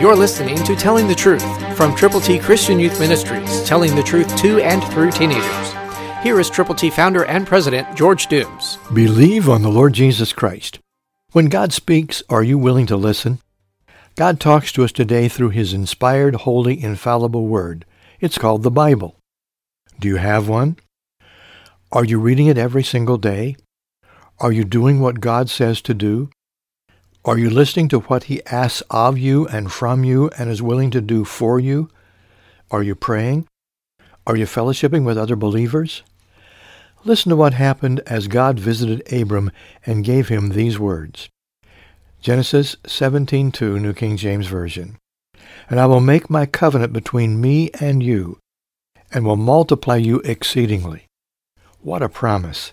You're listening to Telling the Truth from Triple T Christian Youth Ministries, telling the truth to and through teenagers. Here is Triple T founder and president George Dooms. Believe on the Lord Jesus Christ. When God speaks, are you willing to listen? God talks to us today through his inspired, holy, infallible word. It's called the Bible. Do you have one? Are you reading it every single day? Are you doing what God says to do? Are you listening to what he asks of you and from you and is willing to do for you? Are you praying? Are you fellowshipping with other believers? Listen to what happened as God visited Abram and gave him these words. Genesis 17:2 New King James Version. And I will make my covenant between me and you, and will multiply you exceedingly. What a promise!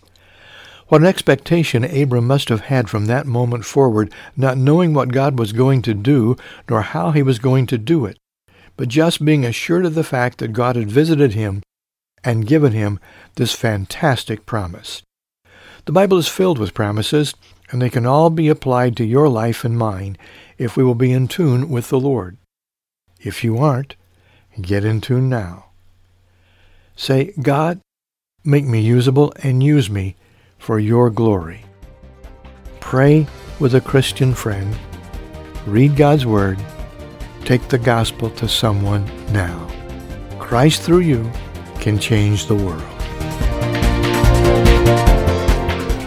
What an expectation Abram must have had from that moment forward, not knowing what God was going to do, nor how he was going to do it, but just being assured of the fact that God had visited him and given him this fantastic promise. The Bible is filled with promises, and they can all be applied to your life and mine if we will be in tune with the Lord. If you aren't, get in tune now. Say, God, Make me usable and use me for your glory. Pray with a Christian friend. Read God's Word. Take the gospel to someone now. Christ through you can change the world.